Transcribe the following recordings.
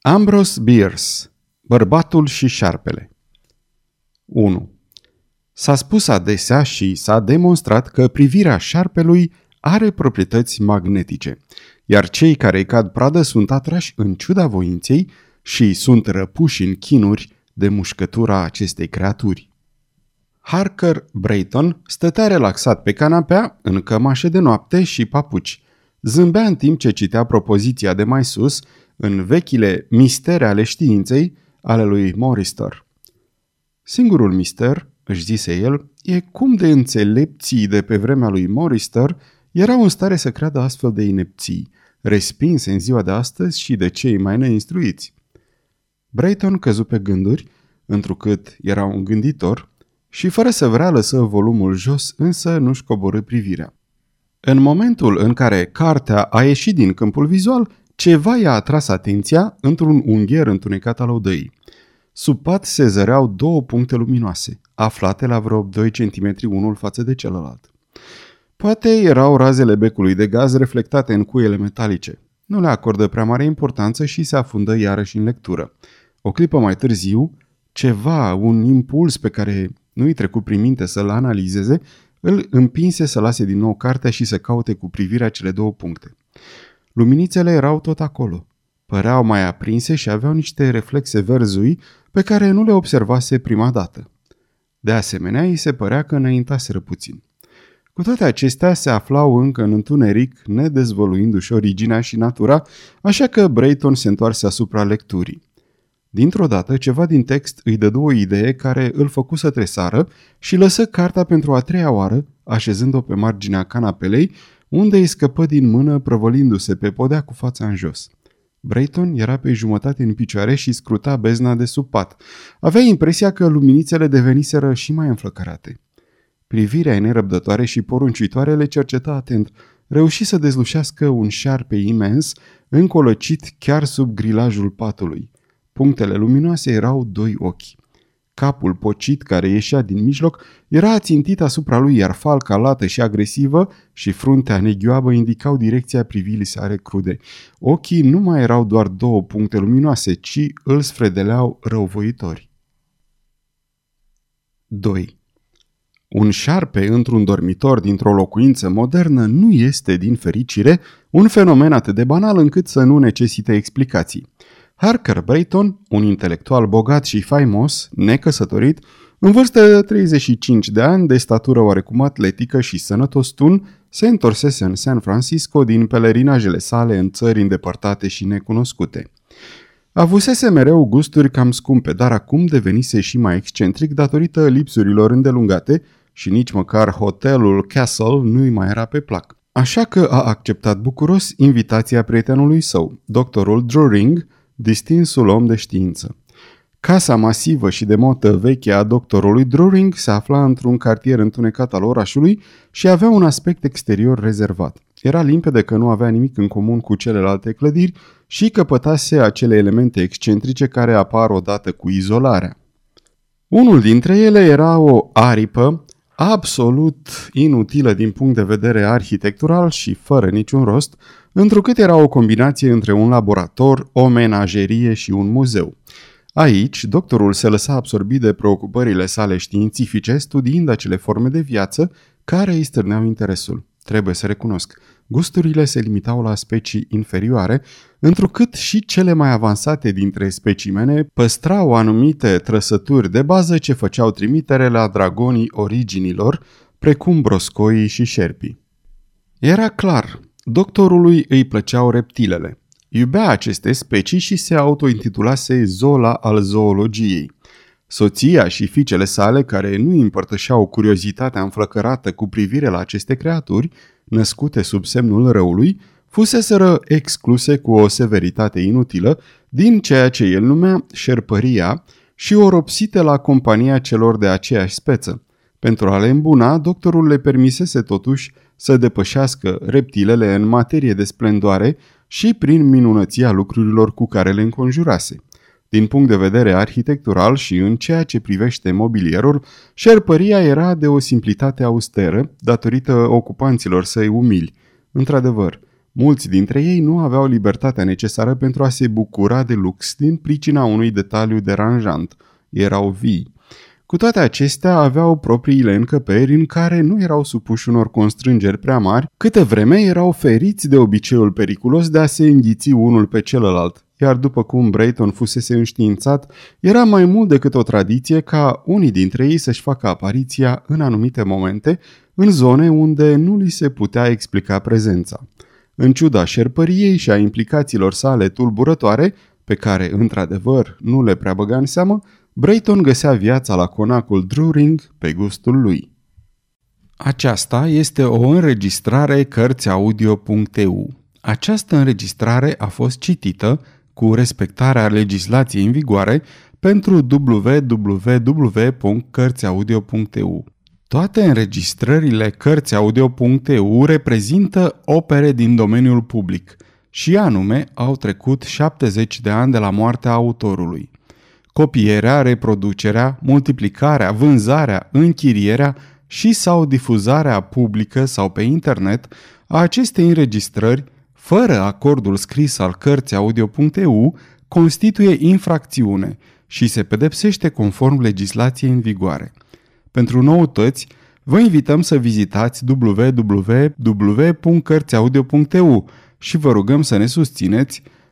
Ambrose Bierce, Bărbatul și șarpele 1. S-a spus adesea și s-a demonstrat că privirea șarpelui are proprietăți magnetice, iar cei care îi cad pradă sunt atrași în ciuda voinței și sunt răpuși în chinuri de mușcătura acestei creaturi. Harker Brayton stătea relaxat pe canapea, în cămașă de noapte și papuci. Zâmbea în timp ce citea propoziția de mai sus, în vechile mistere ale științei, ale lui Morister. Singurul mister, își zise el, e cum de înțelepții de pe vremea lui Morister erau în stare să creadă astfel de inepții, respinse în ziua de astăzi și de cei mai neinstruiți. Brayton căzu pe gânduri, întrucât era un gânditor, și fără să vrea lăsă volumul jos, însă nu-și coborâ privirea. În momentul în care cartea a ieșit din câmpul vizual, ceva i-a atras atenția într-un ungher întunecat al odăii. Sub pat se zăreau două puncte luminoase, aflate la vreo 2 cm unul față de celălalt. Poate erau razele becului de gaz reflectate în cuiele metalice. Nu le acordă prea mare importanță și se afundă iarăși în lectură. O clipă mai târziu, ceva, un impuls pe care nu-i trecut prin minte să-l analizeze, îl împinse să lase din nou cartea și să caute cu privirea cele două puncte. Luminițele erau tot acolo. Păreau mai aprinse și aveau niște reflexe verzui pe care nu le observase prima dată. De asemenea, îi se părea că înaintaseră puțin. Cu toate acestea, se aflau încă în întuneric, nedezvăluindu-și originea și natura, așa că Brayton se întoarse asupra lecturii. Dintr-o dată, ceva din text îi dădu o idee care îl făcu să tresară și lăsă cartea pentru a treia oară, așezând-o pe marginea canapelei, unde îi scăpă din mână prăvălindu-se pe podea cu fața în jos. Brayton era pe jumătate în picioare și scruta bezna de sub pat. Avea impresia că luminițele deveniseră și mai înflăcărate. Privirea nerăbdătoare și poruncitoare le cerceta atent. Reuși să dezlușească un șarpe imens, încolăcit chiar sub grilajul patului. Punctele luminoase erau doi ochi. Capul pocit care ieșea din mijloc era ațintit asupra lui, iar falca lată și agresivă și fruntea neghioabă indicau direcția privirii sare crude. Ochii nu mai erau doar două puncte luminoase, ci îl sfredeleau răuvoitori. 2. Un șarpe într-un dormitor dintr-o locuință modernă nu este, din fericire, un fenomen atât de banal încât să nu necesite explicații. Harker Brayton, un intelectual bogat și faimos, necăsătorit, în vârstă de 35 de ani, de statură oarecum atletică și sănătos tun, se întorsese în San Francisco din pelerinajele sale în țări îndepărtate și necunoscute. Avusese mereu gusturi cam scumpe, dar acum devenise și mai excentric datorită lipsurilor îndelungate și nici măcar hotelul Castle nu-i mai era pe plac. Așa că a acceptat bucuros invitația prietenului său, doctorul Druring, distinsul om de știință. Casa masivă și de motă veche a doctorului Druring se afla într-un cartier întunecat al orașului și avea un aspect exterior rezervat. Era limpede că nu avea nimic în comun cu celelalte clădiri și căpătase acele elemente excentrice care apar odată cu izolarea. Unul dintre ele era o aripă absolut inutilă din punct de vedere arhitectural și fără niciun rost, întrucât era o combinație între un laborator, o menagerie și un muzeu. Aici, doctorul se lăsa absorbit de preocupările sale științifice, studiind acele forme de viață care îi stârneau interesul. Trebuie să recunosc, gusturile se limitau la specii inferioare, întrucât și cele mai avansate dintre specimene păstrau anumite trăsături de bază ce făceau trimitere la dragonii originilor, precum broscoii și șerpii. Era clar, doctorului îi plăceau reptilele. Iubea aceste specii și se autointitulase Zola al zoologiei. Soția și fiicele sale, care nu împărtășeau curiozitatea înflăcărată cu privire la aceste creaturi, născute sub semnul răului, fuseseră excluse cu o severitate inutilă din ceea ce el numea șerpăria și oropsite la compania celor de aceeași speță. Pentru a le îmbuna, doctorul le permisese totuși să depășească reptilele în materie de splendoare și prin minunăția lucrurilor cu care le înconjurase. Din punct de vedere arhitectural și în ceea ce privește mobilierul, șerpăria era de o simplitate austeră, datorită ocupanților săi umili. Într-adevăr, Mulți dintre ei nu aveau libertatea necesară pentru a se bucura de lux din pricina unui detaliu deranjant. Erau vii. Cu toate acestea, aveau propriile încăperi în care nu erau supuși unor constrângeri prea mari, câte vreme erau feriți de obiceiul periculos de a se înghiți unul pe celălalt. Iar după cum Brayton fusese înștiințat, era mai mult decât o tradiție ca unii dintre ei să-și facă apariția în anumite momente, în zone unde nu li se putea explica prezența. În ciuda șerpăriei și a implicațiilor sale tulburătoare, pe care, într-adevăr, nu le prea băga în seamă, Brayton găsea viața la conacul Druring pe gustul lui. Aceasta este o înregistrare Cărțiaudio.eu. Această înregistrare a fost citită cu respectarea legislației în vigoare pentru www.cărțiaudio.eu. Toate înregistrările Cărțiaudio.eu reprezintă opere din domeniul public și anume au trecut 70 de ani de la moartea autorului. Copierea, reproducerea, multiplicarea, vânzarea, închirierea și sau difuzarea publică sau pe internet a acestei înregistrări, fără acordul scris al cărții audio.eu, constituie infracțiune și se pedepsește conform legislației în vigoare. Pentru noutăți, vă invităm să vizitați www.cărțiaudio.eu și vă rugăm să ne susțineți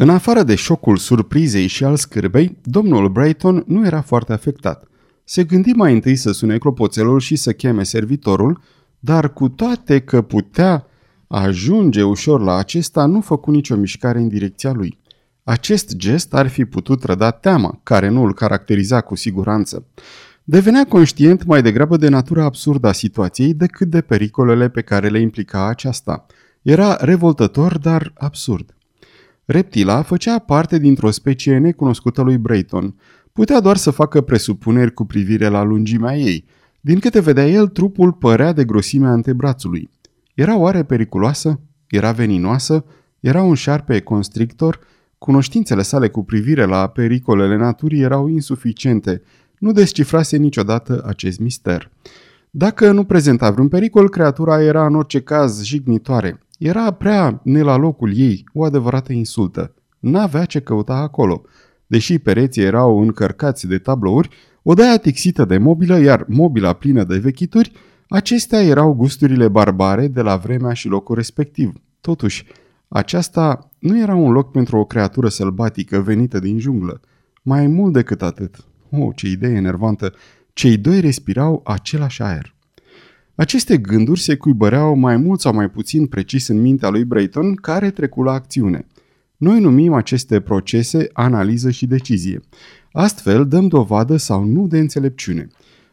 În afară de șocul surprizei și al scârbei, domnul Brayton nu era foarte afectat. Se gândi mai întâi să sune clopoțelul și să cheme servitorul, dar cu toate că putea ajunge ușor la acesta, nu făcu nicio mișcare în direcția lui. Acest gest ar fi putut răda teama, care nu îl caracteriza cu siguranță. Devenea conștient mai degrabă de natura absurdă a situației decât de pericolele pe care le implica aceasta. Era revoltător, dar absurd. Reptila făcea parte dintr-o specie necunoscută lui Brayton. Putea doar să facă presupuneri cu privire la lungimea ei. Din câte vedea el, trupul părea de grosimea antebrațului. Era oare periculoasă? Era veninoasă? Era un șarpe constrictor? Cunoștințele sale cu privire la pericolele naturii erau insuficiente. Nu descifrase niciodată acest mister. Dacă nu prezenta vreun pericol, creatura era în orice caz jignitoare. Era prea ne la locul ei, o adevărată insultă. N-avea ce căuta acolo. Deși pereții erau încărcați de tablouri, odaia tixită de mobilă, iar mobila plină de vechituri, acestea erau gusturile barbare de la vremea și locul respectiv. Totuși, aceasta nu era un loc pentru o creatură sălbatică venită din junglă. Mai mult decât atât. Oh, ce idee enervantă! Cei doi respirau același aer. Aceste gânduri se cuibăreau mai mult sau mai puțin precis în mintea lui Brayton, care trecu la acțiune. Noi numim aceste procese analiză și decizie. Astfel dăm dovadă sau nu de înțelepciune.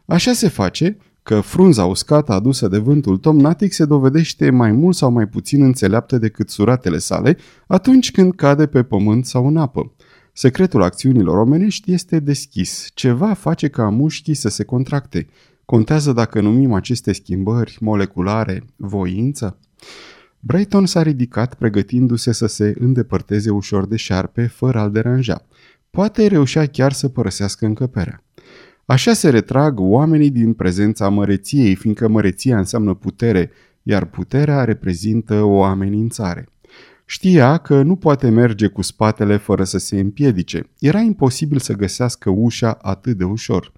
Așa se face că frunza uscată adusă de vântul tomnatic se dovedește mai mult sau mai puțin înțeleaptă decât suratele sale atunci când cade pe pământ sau în apă. Secretul acțiunilor omenești este deschis. Ceva face ca mușchii să se contracte. Contează dacă numim aceste schimbări moleculare voință? Brayton s-a ridicat pregătindu-se să se îndepărteze ușor de șarpe fără a-l deranja. Poate reușea chiar să părăsească încăperea. Așa se retrag oamenii din prezența măreției, fiindcă măreția înseamnă putere, iar puterea reprezintă o amenințare. Știa că nu poate merge cu spatele fără să se împiedice. Era imposibil să găsească ușa atât de ușor.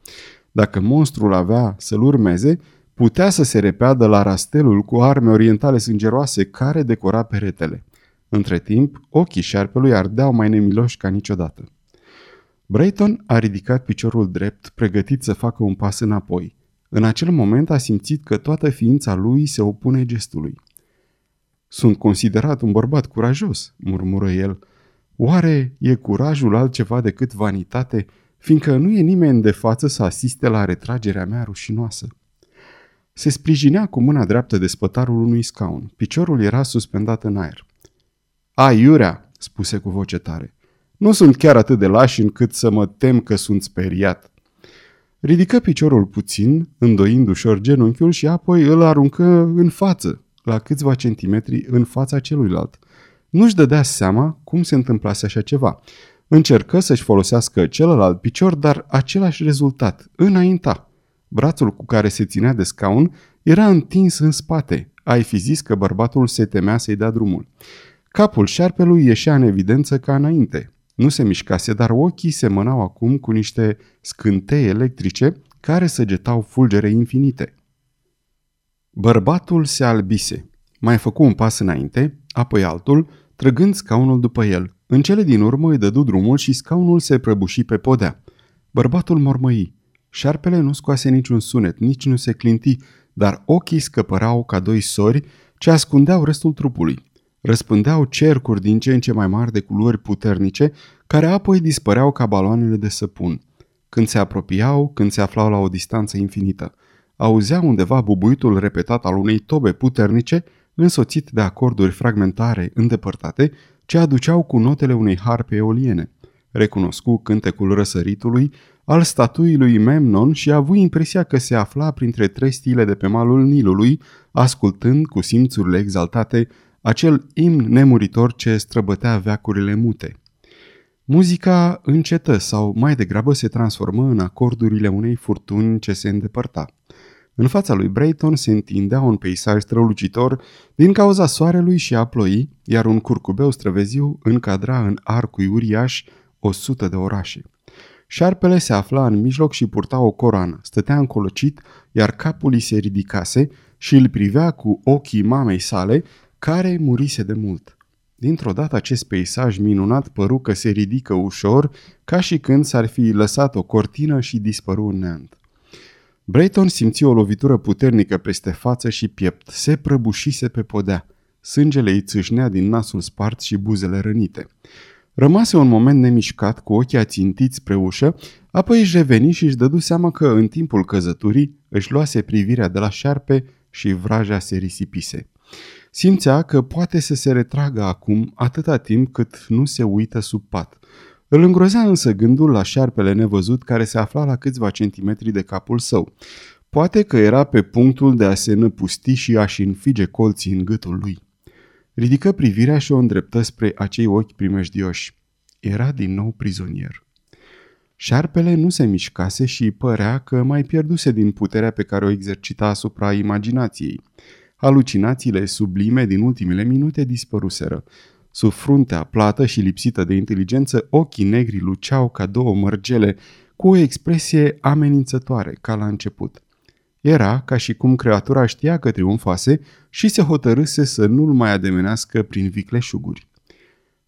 Dacă monstrul avea să-l urmeze, putea să se repeadă la rastelul cu arme orientale sângeroase care decora peretele. Între timp, ochii șarpelui ardeau mai nemiloși ca niciodată. Brayton a ridicat piciorul drept, pregătit să facă un pas înapoi. În acel moment a simțit că toată ființa lui se opune gestului. Sunt considerat un bărbat curajos, murmură el. Oare e curajul altceva decât vanitate fiindcă nu e nimeni de față să asiste la retragerea mea rușinoasă. se sprijinea cu mâna dreaptă de spătarul unui scaun. Piciorul era suspendat în aer. A, iurea, spuse cu voce tare. Nu sunt chiar atât de lași încât să mă tem că sunt speriat. Ridică piciorul puțin, îndoind ușor genunchiul și apoi îl aruncă în față, la câțiva centimetri în fața celuilalt. Nu-și dădea seama cum se întâmplase așa ceva. Încercă să-și folosească celălalt picior, dar același rezultat, înainta. Brațul cu care se ținea de scaun era întins în spate. Ai fi zis că bărbatul se temea să-i dea drumul. Capul șarpelui ieșea în evidență ca înainte. Nu se mișcase, dar ochii se mânau acum cu niște scântei electrice care săgetau fulgere infinite. Bărbatul se albise. Mai făcu un pas înainte, apoi altul, trăgând scaunul după el. În cele din urmă îi dădu drumul și scaunul se prăbuși pe podea. Bărbatul mormăi. Șarpele nu scoase niciun sunet, nici nu se clinti, dar ochii scăpărau ca doi sori ce ascundeau restul trupului. Răspândeau cercuri din ce în ce mai mari de culori puternice, care apoi dispăreau ca baloanele de săpun. Când se apropiau, când se aflau la o distanță infinită, auzeau undeva bubuitul repetat al unei tobe puternice, însoțit de acorduri fragmentare îndepărtate, ce aduceau cu notele unei harpe eoliene. Recunoscu cântecul răsăritului al statuii lui Memnon și a avut impresia că se afla printre trei stile de pe malul Nilului, ascultând cu simțurile exaltate acel imn nemuritor ce străbătea veacurile mute. Muzica încetă sau mai degrabă se transformă în acordurile unei furtuni ce se îndepărta. În fața lui Brayton se întindea un peisaj strălucitor din cauza soarelui și a ploii, iar un curcubeu străveziu încadra în arcui uriaș o sută de orașe. Șarpele se afla în mijloc și purta o coroană, stătea încolocit, iar capul îi se ridicase și îl privea cu ochii mamei sale, care murise de mult. Dintr-o dată acest peisaj minunat păru că se ridică ușor, ca și când s-ar fi lăsat o cortină și dispăru în neant. Brayton simți o lovitură puternică peste față și piept. Se prăbușise pe podea. Sângele îi țâșnea din nasul spart și buzele rănite. Rămase un moment nemișcat, cu ochii ațintiți spre ușă, apoi își reveni și își dădu seama că, în timpul căzăturii, își luase privirea de la șarpe și vraja se risipise. Simțea că poate să se retragă acum atâta timp cât nu se uită sub pat. Îl îngrozea însă gândul la șarpele nevăzut care se afla la câțiva centimetri de capul său. Poate că era pe punctul de a se năpusti și a-și înfige colții în gâtul lui. Ridică privirea și o îndreptă spre acei ochi primejdioși. Era din nou prizonier. Șarpele nu se mișcase și părea că mai pierduse din puterea pe care o exercita asupra imaginației. Halucinațiile sublime din ultimele minute dispăruseră. Sub fruntea plată și lipsită de inteligență, ochii negri luceau ca două mărgele, cu o expresie amenințătoare, ca la început. Era ca și cum creatura știa că triumfase și se hotărâse să nu-l mai ademenească prin vicleșuguri.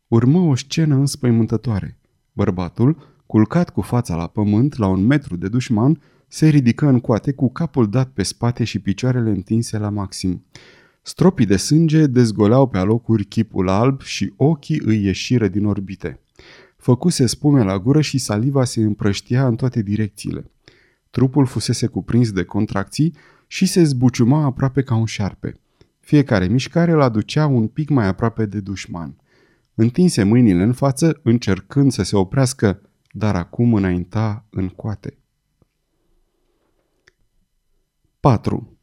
Urmă o scenă înspăimântătoare. Bărbatul, culcat cu fața la pământ, la un metru de dușman, se ridică în coate cu capul dat pe spate și picioarele întinse la maxim. Stropii de sânge dezgoleau pe alocuri chipul alb și ochii îi ieșiră din orbite. Făcuse spume la gură și saliva se împrăștia în toate direcțiile. Trupul fusese cuprins de contracții și se zbuciuma aproape ca un șarpe. Fiecare mișcare îl aducea un pic mai aproape de dușman. Întinse mâinile în față, încercând să se oprească, dar acum înainta în coate. 4.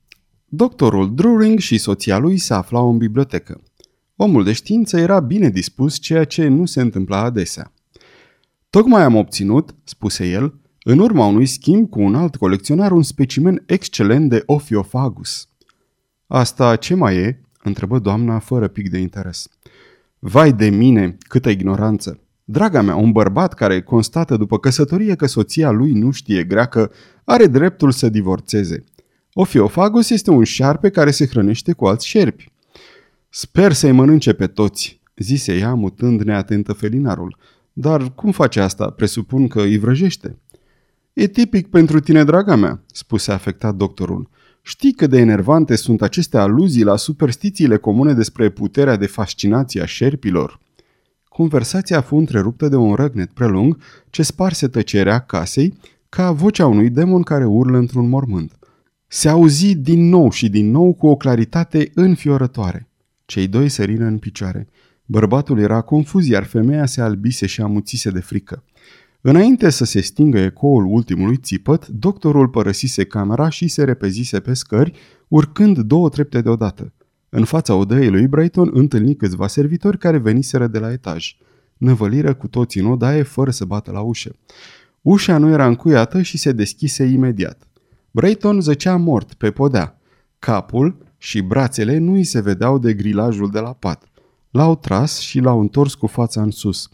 Doctorul Druring și soția lui se aflau în bibliotecă. Omul de știință era bine dispus, ceea ce nu se întâmpla adesea. Tocmai am obținut, spuse el, în urma unui schimb cu un alt colecționar, un specimen excelent de Ophiofagus. Asta ce mai e? întrebă doamna fără pic de interes. Vai de mine, câtă ignoranță! Draga mea, un bărbat care constată după căsătorie că soția lui nu știe greacă, are dreptul să divorțeze. Ophiofagus este un șarpe care se hrănește cu alți șerpi. Sper să-i mănânce pe toți, zise ea mutând neatentă felinarul. Dar cum face asta? Presupun că îi vrăjește. E tipic pentru tine, draga mea, spuse afectat doctorul. Știi cât de enervante sunt aceste aluzii la superstițiile comune despre puterea de fascinație a șerpilor? Conversația fu întreruptă de un răgnet prelung ce sparse tăcerea casei ca vocea unui demon care urlă într-un mormânt. Se auzi din nou și din nou cu o claritate înfiorătoare. Cei doi sărină în picioare. Bărbatul era confuz, iar femeia se albise și amuțise de frică. Înainte să se stingă ecoul ultimului țipăt, doctorul părăsise camera și se repezise pe scări, urcând două trepte deodată. În fața odăii lui Brighton întâlni câțiva servitori care veniseră de la etaj. Năvăliră cu toții în odaie fără să bată la ușă. Ușa nu era încuiată și se deschise imediat. Brayton zăcea mort pe podea. Capul și brațele nu îi se vedeau de grilajul de la pat. L-au tras și l-au întors cu fața în sus.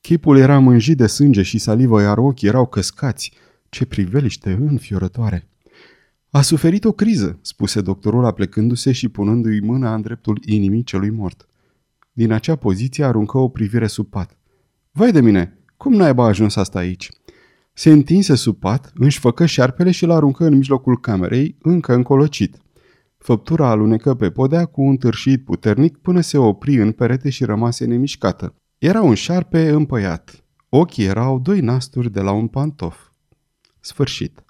Chipul era mânjit de sânge și salivă, iar ochii erau căscați. Ce priveliște înfiorătoare! A suferit o criză, spuse doctorul aplecându-se și punându-i mâna în dreptul inimii celui mort. Din acea poziție aruncă o privire sub pat. Vai de mine, cum naiba a ajuns asta aici? Se întinse sub pat, își făcă șarpele și l-aruncă în mijlocul camerei, încă încolocit. Făptura alunecă pe podea cu un târșit puternic până se opri în perete și rămase nemișcată. Era un șarpe împăiat. Ochii erau doi nasturi de la un pantof. Sfârșit.